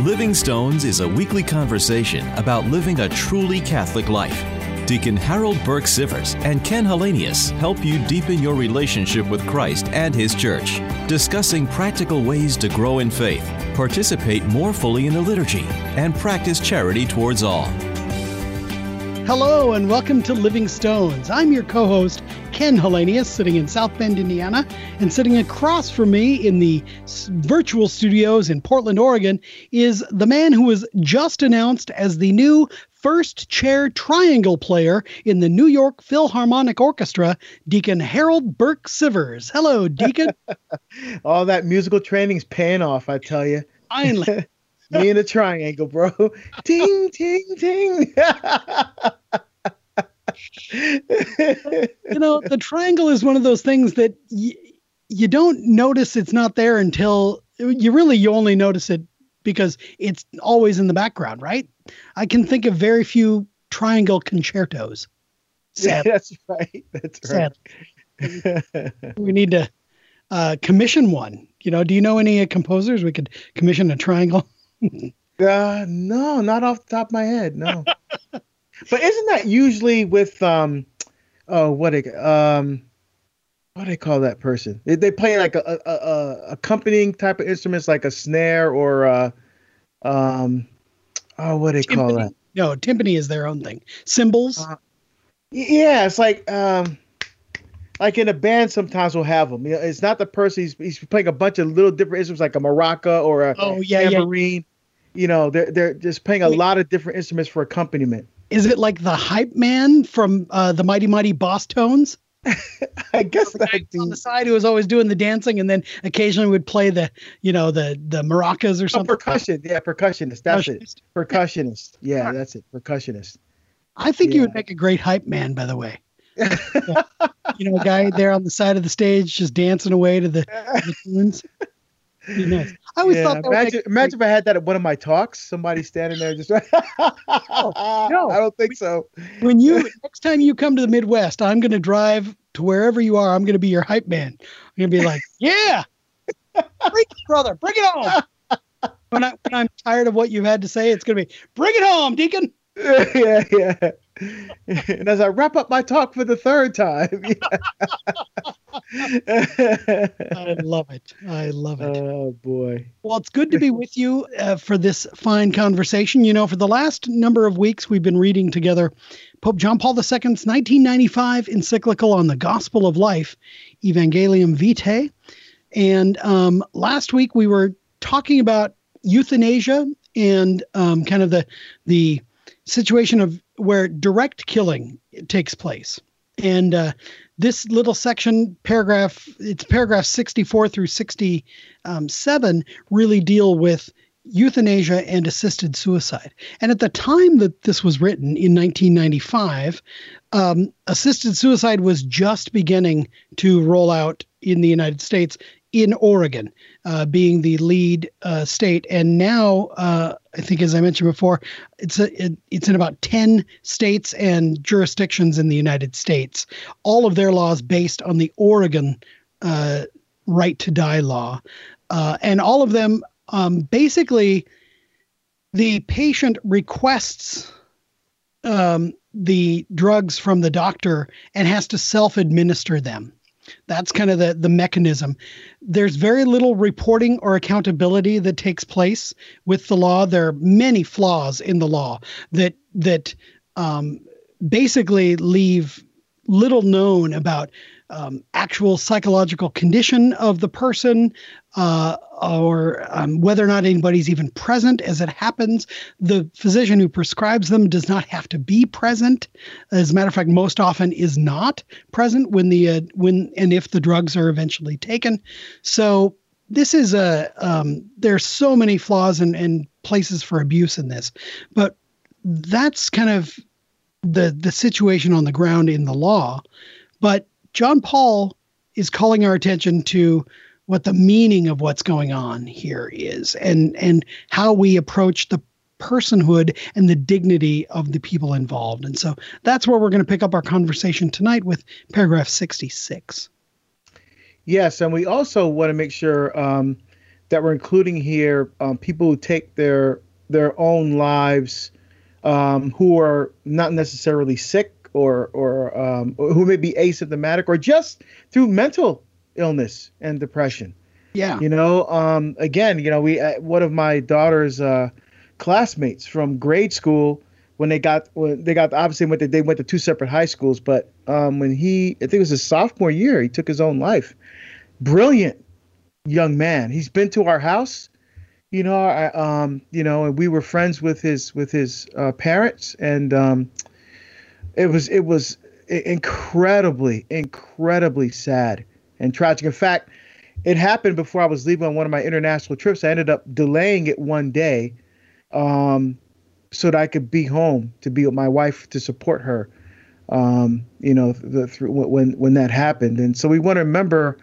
Living Stones is a weekly conversation about living a truly Catholic life. Deacon Harold Burke Sivers and Ken Hallenius help you deepen your relationship with Christ and His church, discussing practical ways to grow in faith, participate more fully in the liturgy, and practice charity towards all. Hello, and welcome to Living Stones. I'm your co host, Ken Hallenius, sitting in South Bend, Indiana, and sitting across from me in the virtual studios in Portland, Oregon, is the man who was just announced as the new first chair triangle player in the New York Philharmonic Orchestra, Deacon Harold Burke Sivers. Hello, Deacon. All that musical training's paying off, I tell you. Finally. Me in a triangle, bro. ting, ting, ting. you know, the triangle is one of those things that y- you don't notice it's not there until you really you only notice it because it's always in the background, right? I can think of very few triangle concertos. Sadly. Yeah, that's right. That's right. we need to uh, commission one. You know, do you know any uh, composers we could commission a triangle? uh, no, not off the top of my head. No. but isn't that usually with um, oh, what it um, what do they call that person? They, they play like a, a, a, accompanying type of instruments, like a snare or uh, um, oh, what do they timpani. call that? No, timpani is their own thing. Cymbals. Uh, yeah, it's like um, like in a band, sometimes we'll have them. You know, it's not the person he's, he's playing a bunch of little different instruments, like a maraca or a oh yeah, tambourine. Yeah. You know, they're they're just playing a Wait. lot of different instruments for accompaniment. Is it like the hype man from uh, the Mighty Mighty Bosstones? I guess the that on the side who was always doing the dancing and then occasionally would play the you know the the maracas or oh, something. Oh, percussion, yeah, percussionist. That's percussionist. it. Percussionist. Yeah, that's it. Percussionist. I think yeah. you would make a great hype man, by the way you know, a guy there on the side of the stage just dancing away to the, the tunes. Nice. I always yeah, thought that imagine, imagine if I had that at one of my talks. Somebody standing there just. oh, no, I don't think so. When you next time you come to the Midwest, I'm going to drive to wherever you are. I'm going to be your hype man. I'm going to be like, yeah, bring it, brother, bring it home. When, I, when I'm tired of what you've had to say, it's going to be, bring it home, Deacon. yeah, yeah. and as I wrap up my talk for the third time, I love it. I love it. Oh boy. Well, it's good to be with you uh, for this fine conversation. You know, for the last number of weeks, we've been reading together Pope John Paul II's 1995 encyclical on the Gospel of Life, Evangelium Vitae, and um, last week we were talking about euthanasia and um, kind of the the situation of where direct killing takes place. And uh, this little section, paragraph, it's paragraph 64 through 67, really deal with euthanasia and assisted suicide. And at the time that this was written in 1995, um, assisted suicide was just beginning to roll out in the United States in Oregon, uh, being the lead uh, state. And now, uh, I think, as I mentioned before, it's a, it, it's in about ten states and jurisdictions in the United States. All of their laws based on the Oregon uh, right to die law, uh, and all of them um, basically the patient requests um, the drugs from the doctor and has to self administer them. That's kind of the, the mechanism. There's very little reporting or accountability that takes place with the law. There are many flaws in the law that that um, basically leave little known about um, actual psychological condition of the person uh, or um, whether or not anybody's even present as it happens. The physician who prescribes them does not have to be present. As a matter of fact, most often is not present when the uh, when and if the drugs are eventually taken. So this is a um, there's so many flaws and, and places for abuse in this, but that's kind of the the situation on the ground in the law. But John Paul is calling our attention to what the meaning of what's going on here is and and how we approach the personhood and the dignity of the people involved. And so that's where we're going to pick up our conversation tonight with paragraph 66. Yes, and we also want to make sure um, that we're including here um, people who take their their own lives um, who are not necessarily sick or or, um, who may be asymptomatic or just through mental illness and depression. Yeah. You know, um, again, you know, we uh, one of my daughter's uh, classmates from grade school when they got when they got obviously went to, they went to two separate high schools, but um, when he I think it was his sophomore year, he took his own life. Brilliant young man. He's been to our house, you know. I, um, you know, and we were friends with his with his uh, parents, and um, it was it was incredibly incredibly sad and tragic. In fact, it happened before I was leaving on one of my international trips. I ended up delaying it one day, um, so that I could be home to be with my wife to support her. Um, you know, the, through, when when that happened, and so we want to remember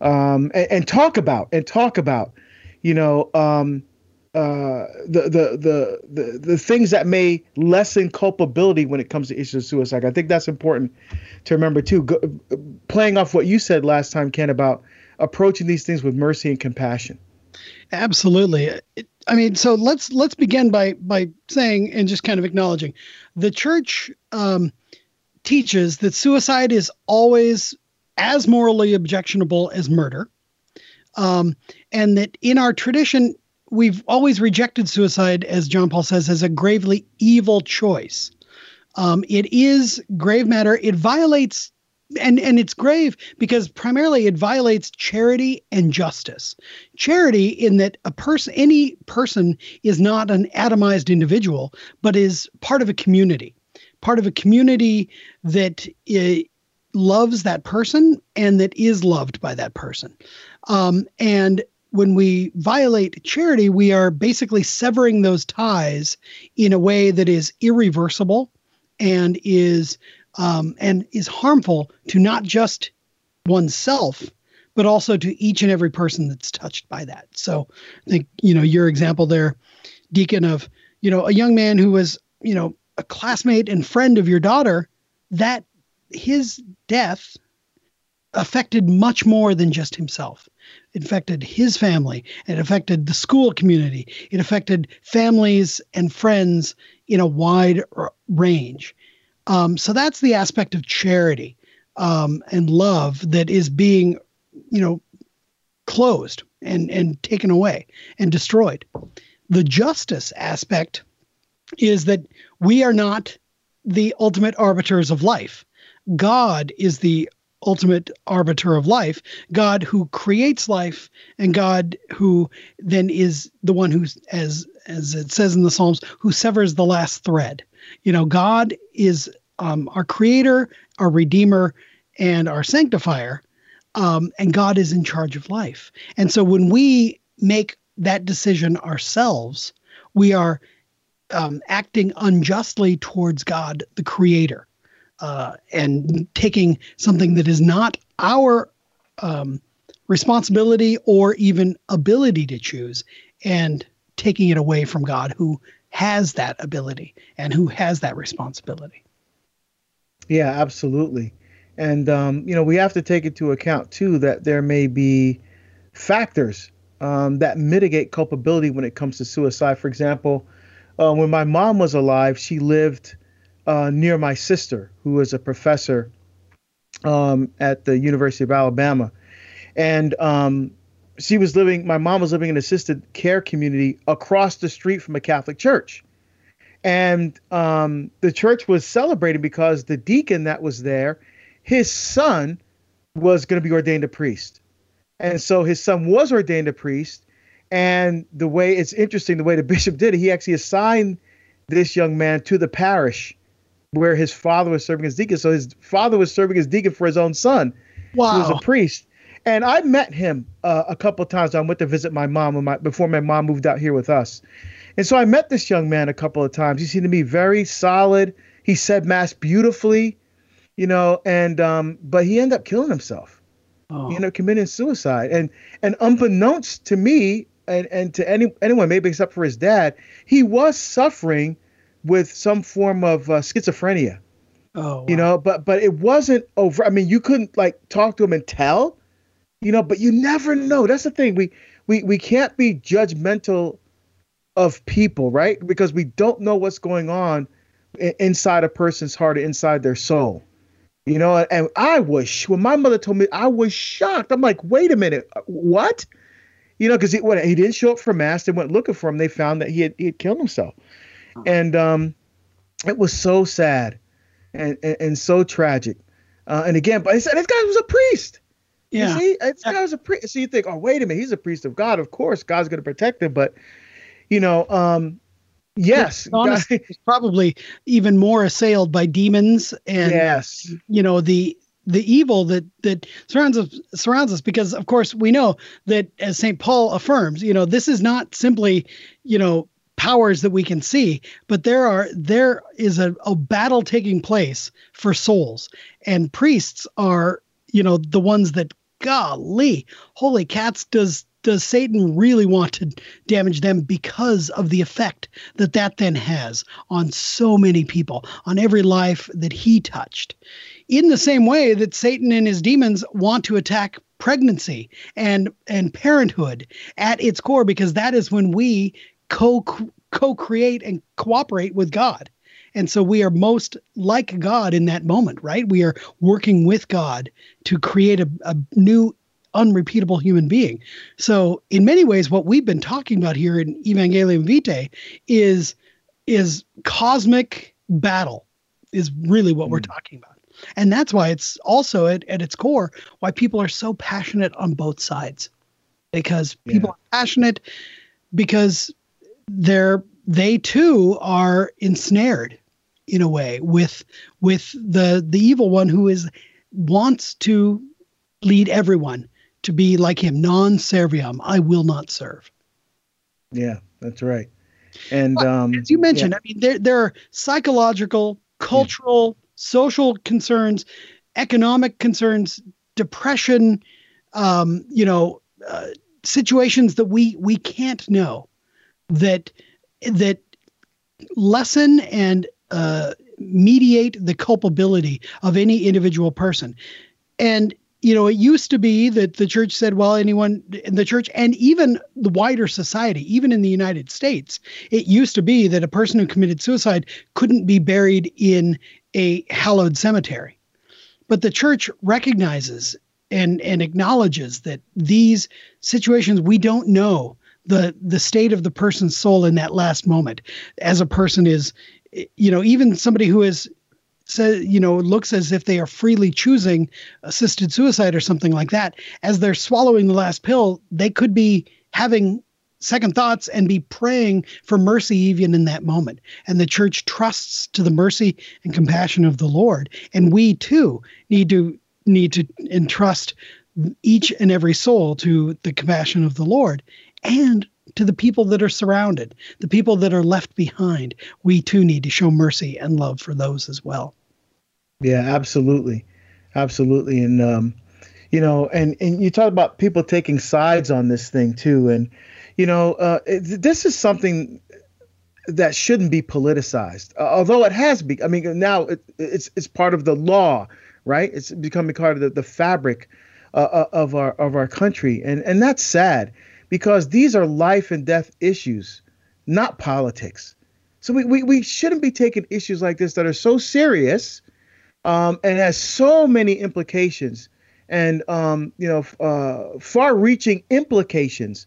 um, and, and, talk about and talk about, you know, um, uh, the, the the the the things that may lessen culpability when it comes to issues of suicide. I think that's important to remember too. Go, playing off what you said last time, Ken, about approaching these things with mercy and compassion. Absolutely. I mean, so let's let's begin by by saying and just kind of acknowledging the church um, teaches that suicide is always as morally objectionable as murder. Um, and that in our tradition, we've always rejected suicide, as John Paul says, as a gravely evil choice. Um, it is grave matter. It violates, and and it's grave because primarily it violates charity and justice. Charity, in that a person, any person, is not an atomized individual, but is part of a community, part of a community that uh, loves that person and that is loved by that person. Um, and when we violate charity, we are basically severing those ties in a way that is irreversible and is um, and is harmful to not just oneself but also to each and every person that's touched by that. So I think you know your example there, Deacon, of you know a young man who was you know a classmate and friend of your daughter that his death affected much more than just himself. It affected his family. It affected the school community. It affected families and friends in a wide range. Um, so that's the aspect of charity um, and love that is being, you know, closed and and taken away and destroyed. The justice aspect is that we are not the ultimate arbiters of life. God is the ultimate arbiter of life, God who creates life, and God who then is the one who, as as it says in the Psalms, who severs the last thread. You know, God is um, our creator, our redeemer, and our sanctifier, um, and God is in charge of life. And so when we make that decision ourselves, we are um, acting unjustly towards God, the creator uh, and taking something that is not our um, responsibility or even ability to choose and taking it away from God who has that ability and who has that responsibility. Yeah, absolutely. And, um, you know, we have to take into account, too, that there may be factors um, that mitigate culpability when it comes to suicide. For example, uh, when my mom was alive, she lived uh, near my sister, who was a professor um, at the University of Alabama. And um, she was living, my mom was living in an assisted care community across the street from a Catholic church. And um, the church was celebrating because the deacon that was there, his son was going to be ordained a priest. And so his son was ordained a priest. And the way it's interesting, the way the bishop did it, he actually assigned this young man to the parish where his father was serving as deacon. So his father was serving as deacon for his own son, wow. who was a priest. And I met him uh, a couple of times. I went to visit my mom when my, before my mom moved out here with us. And so I met this young man a couple of times. He seemed to be very solid. He said mass beautifully, you know, and um, but he ended up killing himself. Oh. He ended up committing suicide. And and unbeknownst to me and, and to any anyone, maybe except for his dad, he was suffering with some form of uh, schizophrenia. Oh, wow. you know, but but it wasn't over. I mean, you couldn't like talk to him and tell, you know, but you never know. That's the thing. We we we can't be judgmental of people, right? Because we don't know what's going on inside a person's heart, or inside their soul. You know, and I was when my mother told me, I was shocked. I'm like, wait a minute, what? You know, because he what he didn't show up for mass. They went looking for him. They found that he had he had killed himself, and um, it was so sad, and and, and so tragic. Uh, and again, but said this guy was a priest. Yeah. You see, this guy was a priest. So you think, oh, wait a minute, he's a priest of God. Of course, God's going to protect him. But you know, um, yes, honestly, probably even more assailed by demons and yes, you know the the evil that that surrounds us surrounds us because of course we know that as St. Paul affirms, you know, this is not simply, you know, powers that we can see, but there are there is a, a battle taking place for souls. And priests are, you know, the ones that golly, holy cats, does does Satan really want to damage them because of the effect that that then has on so many people, on every life that he touched? In the same way that Satan and his demons want to attack pregnancy and and parenthood at its core because that is when we co co-create and cooperate with God. And so we are most like God in that moment, right? We are working with God to create a, a new unrepeatable human being. So in many ways, what we've been talking about here in Evangelium Vitae is is cosmic battle is really what mm. we're hmm. talking about. And that's why it's also at, at its core why people are so passionate on both sides. Because people yeah. are passionate because they're they too are ensnared in a way with with the the evil one who is wants to lead everyone to be like him, non serviam. I will not serve. Yeah, that's right. And um, as you mentioned, yeah. I mean, there there are psychological, cultural, yeah. social concerns, economic concerns, depression, um, you know, uh, situations that we we can't know that that lessen and uh, mediate the culpability of any individual person. And you know, it used to be that the church said, well, anyone in the church and even the wider society, even in the United States, it used to be that a person who committed suicide couldn't be buried in a hallowed cemetery. But the church recognizes and, and acknowledges that these situations we don't know the the state of the person's soul in that last moment. As a person is you know even somebody who is says you know looks as if they are freely choosing assisted suicide or something like that as they're swallowing the last pill they could be having second thoughts and be praying for mercy even in that moment. And the church trusts to the mercy and compassion of the lord. And we too need to need to entrust each and every soul to the compassion of the lord and to the people that are surrounded, the people that are left behind. We too need to show mercy and love for those as well. Yeah, absolutely, absolutely, and um, you know, and and you talk about people taking sides on this thing too, and you know, uh, it, this is something that shouldn't be politicized, uh, although it has been. I mean, now it, it's it's part of the law, right? It's becoming part of the, the fabric uh, uh of our of our country, and and that's sad because these are life and death issues, not politics. So we, we, we shouldn't be taking issues like this that are so serious um, and has so many implications and um, you know uh, far-reaching implications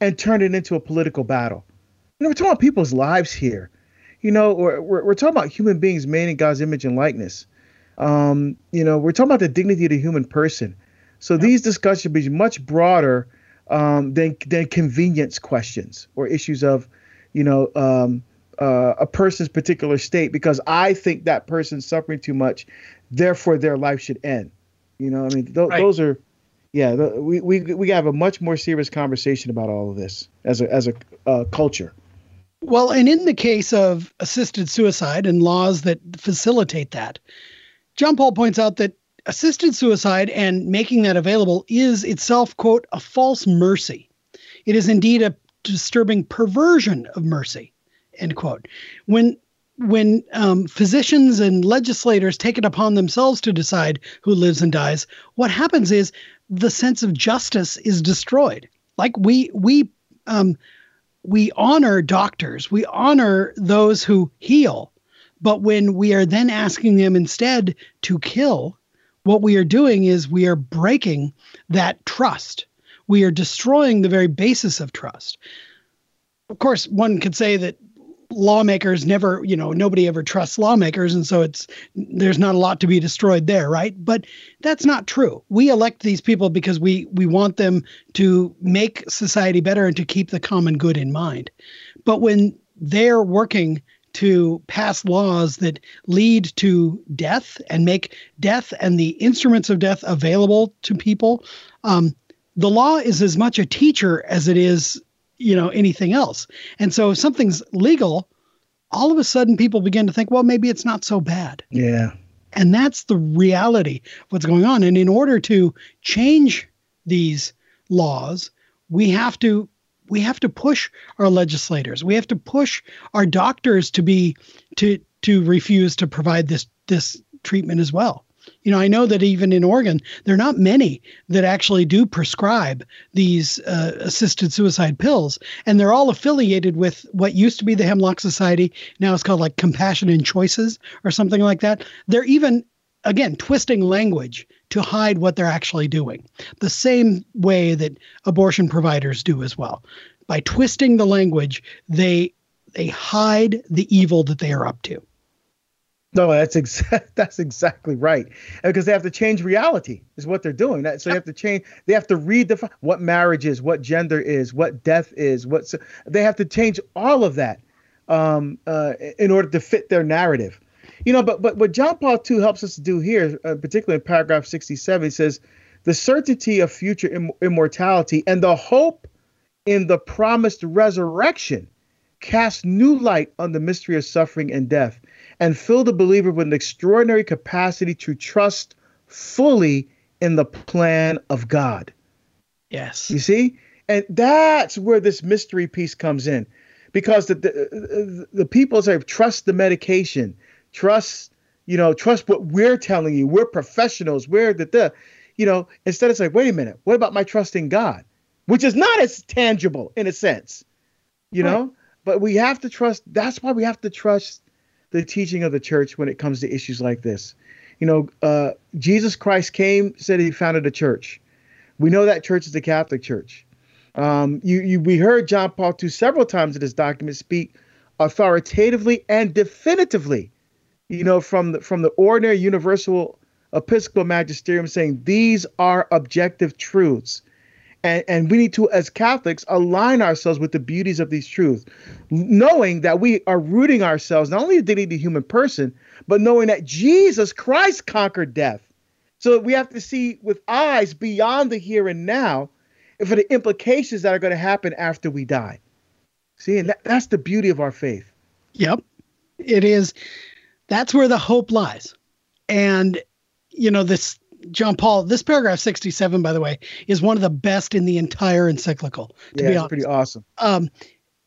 and turn it into a political battle. You know, we're talking about people's lives here. You know, we're, we're, we're talking about human beings made in God's image and likeness. Um, you know, we're talking about the dignity of the human person. So yep. these discussions should be much broader um, than than convenience questions or issues of, you know, um, uh, a person's particular state because I think that person's suffering too much, therefore their life should end. You know, I mean, th- right. those are, yeah, the, we we we have a much more serious conversation about all of this as a as a uh, culture. Well, and in the case of assisted suicide and laws that facilitate that, John Paul points out that assisted suicide and making that available is itself, quote, a false mercy. It is indeed a disturbing perversion of mercy, end quote. When when um, physicians and legislators take it upon themselves to decide who lives and dies, what happens is the sense of justice is destroyed Like we we um, we honor doctors, we honor those who heal, but when we are then asking them instead to kill, what we are doing is we are breaking that trust. We are destroying the very basis of trust. Of course, one could say that lawmakers never, you know, nobody ever trusts lawmakers, and so it's there's not a lot to be destroyed there, right? But that's not true. We elect these people because we we want them to make society better and to keep the common good in mind. But when they're working to pass laws that lead to death and make death and the instruments of death available to people, um, the law is as much a teacher as it is you know anything else. And so if something's legal, all of a sudden people begin to think, well, maybe it's not so bad. Yeah. And that's the reality of what's going on. And in order to change these laws, we have to we have to push our legislators. We have to push our doctors to be to to refuse to provide this this treatment as well. You know, I know that even in Oregon, there are not many that actually do prescribe these uh, assisted suicide pills, and they're all affiliated with what used to be the Hemlock Society. Now it's called like Compassion and Choices or something like that. They're even again twisting language to hide what they're actually doing, the same way that abortion providers do as well. By twisting the language, they they hide the evil that they are up to. No, that's exact. That's exactly right. Because they have to change reality, is what they're doing. That so they have to change. They have to redefine what marriage is, what gender is, what death is. What so they have to change all of that um, uh, in order to fit their narrative. You know, but but what John Paul II helps us to do here, uh, particularly in paragraph sixty-seven, he says, "The certainty of future Im- immortality and the hope in the promised resurrection cast new light on the mystery of suffering and death." and fill the believer with an extraordinary capacity to trust fully in the plan of God. Yes. You see? And that's where this mystery piece comes in. Because the, the, the people say, trust the medication, trust, you know, trust what we're telling you. We're professionals. We're the, the you know, instead it's like, wait a minute, what about my trust in God? Which is not as tangible in a sense, you right. know? But we have to trust, that's why we have to trust the teaching of the church when it comes to issues like this. You know, uh, Jesus Christ came, said he founded a church. We know that church is the Catholic Church. Um, you, you, we heard John Paul II several times in this document speak authoritatively and definitively, you know, from the, from the ordinary universal episcopal magisterium saying these are objective truths and, and we need to, as Catholics, align ourselves with the beauties of these truths, knowing that we are rooting ourselves not only in the human person, but knowing that Jesus Christ conquered death. So we have to see with eyes beyond the here and now for the implications that are going to happen after we die. See, and that, that's the beauty of our faith. Yep. It is. That's where the hope lies. And, you know, this John Paul, this paragraph 67, by the way, is one of the best in the entire encyclical. To yeah, be honest. pretty awesome. Um,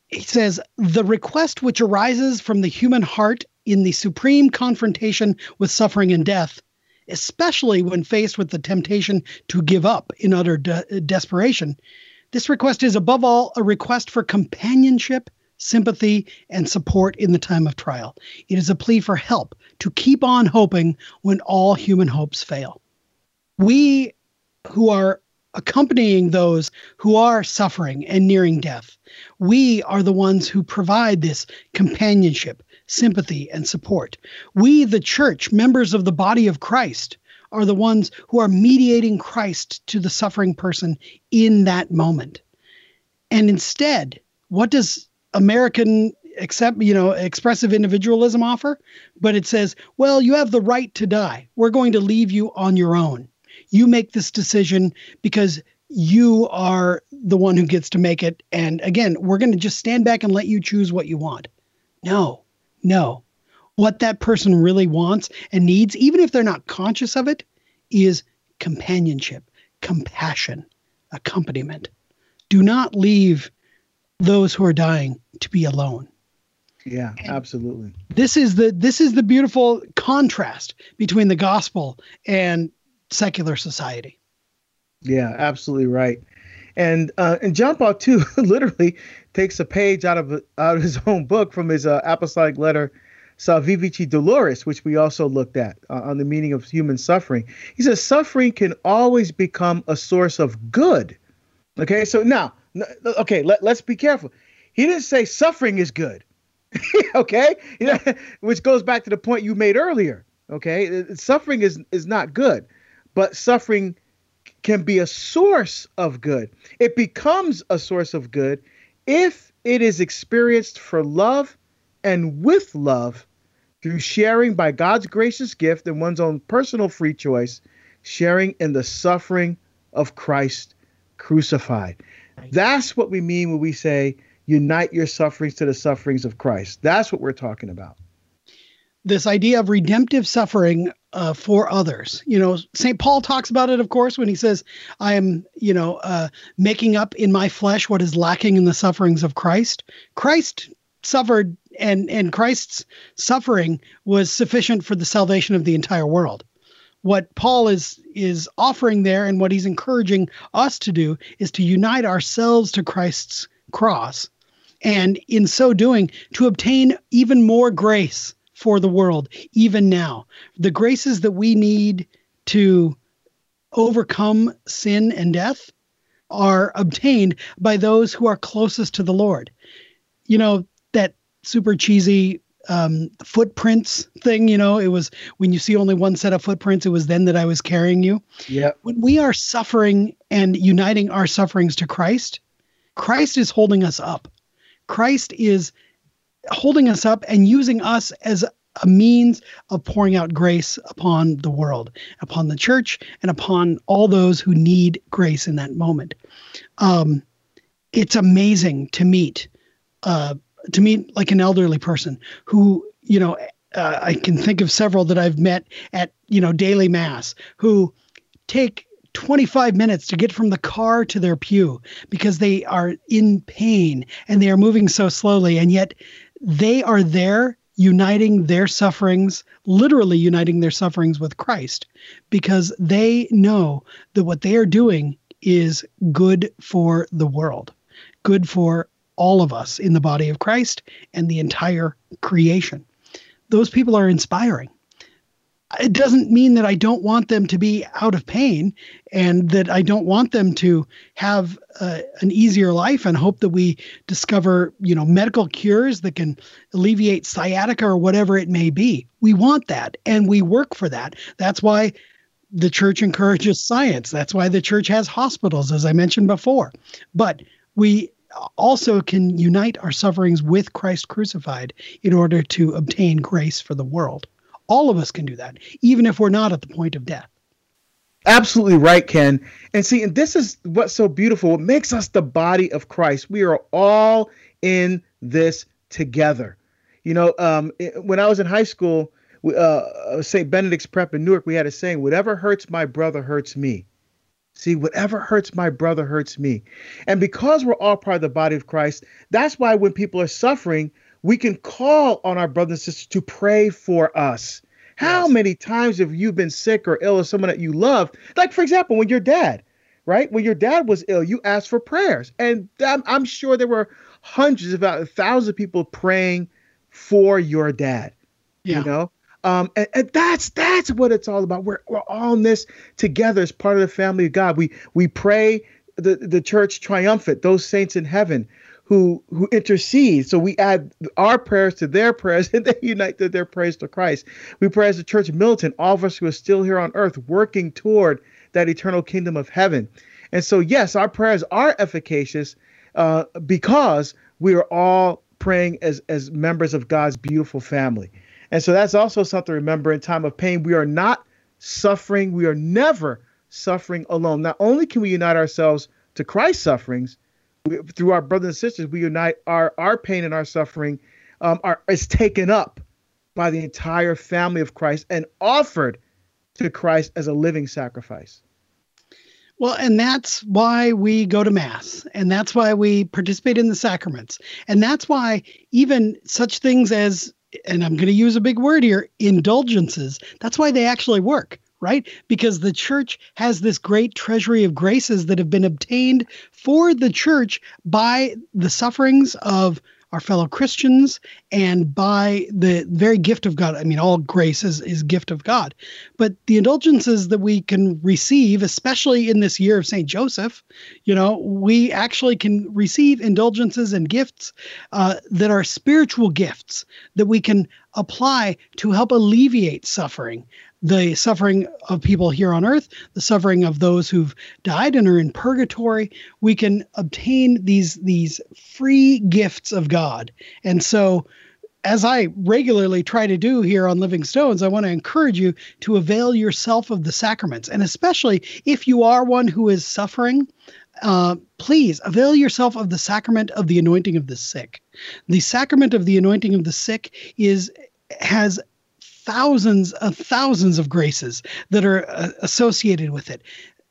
he says the request which arises from the human heart in the supreme confrontation with suffering and death, especially when faced with the temptation to give up in utter de- desperation, this request is above all a request for companionship, sympathy, and support in the time of trial. It is a plea for help to keep on hoping when all human hopes fail we who are accompanying those who are suffering and nearing death, we are the ones who provide this companionship, sympathy, and support. We, the church, members of the body of Christ, are the ones who are mediating Christ to the suffering person in that moment. And instead, what does American accept, you know, expressive individualism offer? But it says, well, you have the right to die. We're going to leave you on your own you make this decision because you are the one who gets to make it. And again, we're going to just stand back and let you choose what you want. No, no. What that person really wants and needs, even if they're not conscious of it, is companionship, compassion, accompaniment. Do not leave those who are dying to be alone. Yeah, absolutely. This is the this is the beautiful contrast between the gospel and secular society. Yeah, absolutely right. And uh, and John Paul II literally takes a page out of out of his own book from his uh, apostolic letter Salvifici Doloris, which we also looked at uh, on the meaning of human suffering. He says suffering can always become a source of good. Okay, so now, okay, let, let's be careful. He didn't say suffering is good. okay, know, which goes back to the point you made earlier. Okay, uh, suffering is is not good, but suffering can be a source of good. It becomes a source of good if it is experienced for love and with love through sharing by God's gracious gift and one's own personal free choice, sharing in the suffering of Christ crucified. That's what we mean when we say unite your sufferings to the sufferings of Christ. That's what we're talking about. This idea of redemptive suffering uh, for others. You know, St. Paul talks about it, of course, when he says, I am, you know, uh, making up in my flesh what is lacking in the sufferings of Christ. Christ suffered and and Christ's suffering was sufficient for the salvation of the entire world. What Paul is is offering there and what he's encouraging us to do is to unite ourselves to Christ's cross and in so doing to obtain even more grace for the world even now. The graces that we need to overcome sin and death are obtained by those who are closest to the Lord. You know, that super cheesy um, footprints thing. You know, it was when you see only one set of footprints, it was then that I was carrying you. Yeah. When we are suffering and uniting our sufferings to Christ, Christ is holding us up. Christ is holding us up and using us as a means of pouring out grace upon the world, upon the church, and upon all those who need grace in that moment. Um, it's amazing to meet uh, to meet like an elderly person who, you know, uh, I can think of several that I've met at, you know, daily mass who take 25 minutes to get from the car to their pew because they are in pain and they are moving so slowly. And yet they are there uniting their sufferings, literally uniting their sufferings with Christ because they know that what they are doing is good for the world, good for all of us in the body of Christ and the entire creation. Those people are inspiring. It doesn't mean that I don't want them to be out of pain and that I don't want them to have uh, an easier life and hope that we discover, you know, medical cures that can alleviate sciatica or whatever it may be. We want that and we work for that. That's why the church encourages science. That's why the church has hospitals, as I mentioned before. But we also can unite our sufferings with Christ crucified in order to obtain grace for the world. All of us can do that, even if we're not at the point of death. Absolutely right, Ken. And see, and this is what's so beautiful. What makes us the body of Christ. We are all in this together. You know, um, when I was in high school, uh, St. Benedict's Prep in Newark, we had a saying, whatever hurts my brother hurts me. See, whatever hurts my brother hurts me. And because we're all part of the body of Christ, that's why when people are suffering, we can call on our brothers and sisters to pray for us. How yes. many times have you been sick or ill or someone that you love? Like, for example, when your dad, right? When your dad was ill, you asked for prayers. And I'm, I'm sure there were hundreds, about a thousand people praying for your dad. Yeah. You know? Um, and, and, that's that's what it's all about. We're we're all in this together as part of the family of God. We we pray the the church triumphant, those saints in heaven who who intercede. So we add our prayers to their prayers, and they unite their prayers to Christ. We pray as the church militant, all of us who are still here on earth, working toward that eternal kingdom of heaven. And so, yes, our prayers are efficacious uh, because we are all praying as as members of God's beautiful family. And so that's also something to remember in time of pain. We are not suffering. We are never suffering alone. Not only can we unite ourselves to Christ's sufferings, we, through our brothers and sisters, we unite our, our pain and our suffering um, are, is taken up by the entire family of Christ and offered to Christ as a living sacrifice. Well, and that's why we go to Mass, and that's why we participate in the sacraments, and that's why even such things as and I'm going to use a big word here, indulgences. That's why they actually work, right? Because the church has this great treasury of graces that have been obtained for the church by the sufferings of our fellow Christians and by the very gift of God. I mean, all grace is, is gift of God. But the indulgences that we can receive, especially in this year of St. Joseph, you know, we actually can receive indulgences and gifts uh, that are spiritual gifts that we can apply to help alleviate suffering the suffering of people here on earth, the suffering of those who've died and are in purgatory. We can obtain these these free gifts of God. And so as I regularly try to do here on Living Stones, I want to encourage you to avail yourself of the sacraments. And especially if you are one who is suffering, uh, please avail yourself of the sacrament of the anointing of the sick. The sacrament of the anointing of the sick is has thousands of thousands of graces that are uh, associated with it,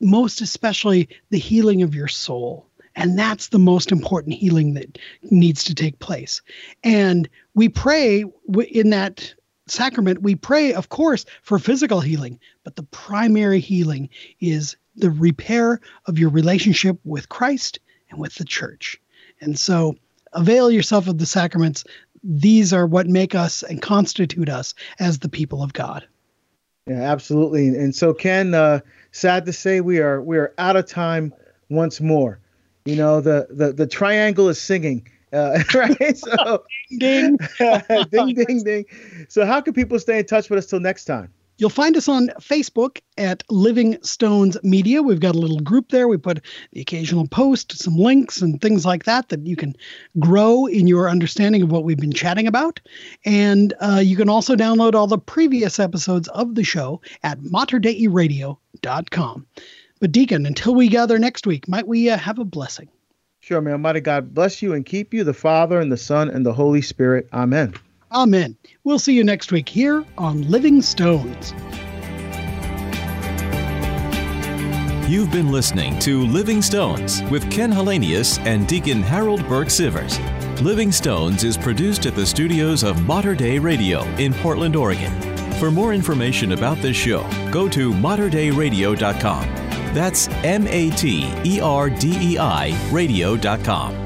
most especially the healing of your soul. And that's the most important healing that needs to take place. And we pray in that sacrament, we pray, of course, for physical healing, but the primary healing is the repair of your relationship with Christ and with the church. And so avail yourself of the sacraments these are what make us and constitute us as the people of God. Yeah, absolutely. And so, Ken, uh, sad to say, we are we are out of time once more. You know, the the the triangle is singing. Uh, right? So, ding, ding, ding, ding. So, how can people stay in touch with us till next time? You'll find us on Facebook at Living Stones Media. We've got a little group there. We put the occasional post, some links, and things like that that you can grow in your understanding of what we've been chatting about. And uh, you can also download all the previous episodes of the show at materdeiradio.com. But, Deacon, until we gather next week, might we uh, have a blessing? Sure, may Almighty God bless you and keep you, the Father, and the Son, and the Holy Spirit. Amen. Amen. We'll see you next week here on Living Stones. You've been listening to Living Stones with Ken Hallenius and Deacon Harold Burke Sivers. Living Stones is produced at the studios of Mater Dei Radio in Portland, Oregon. For more information about this show, go to materdeiradio.com. That's M A T E R D E I radio.com.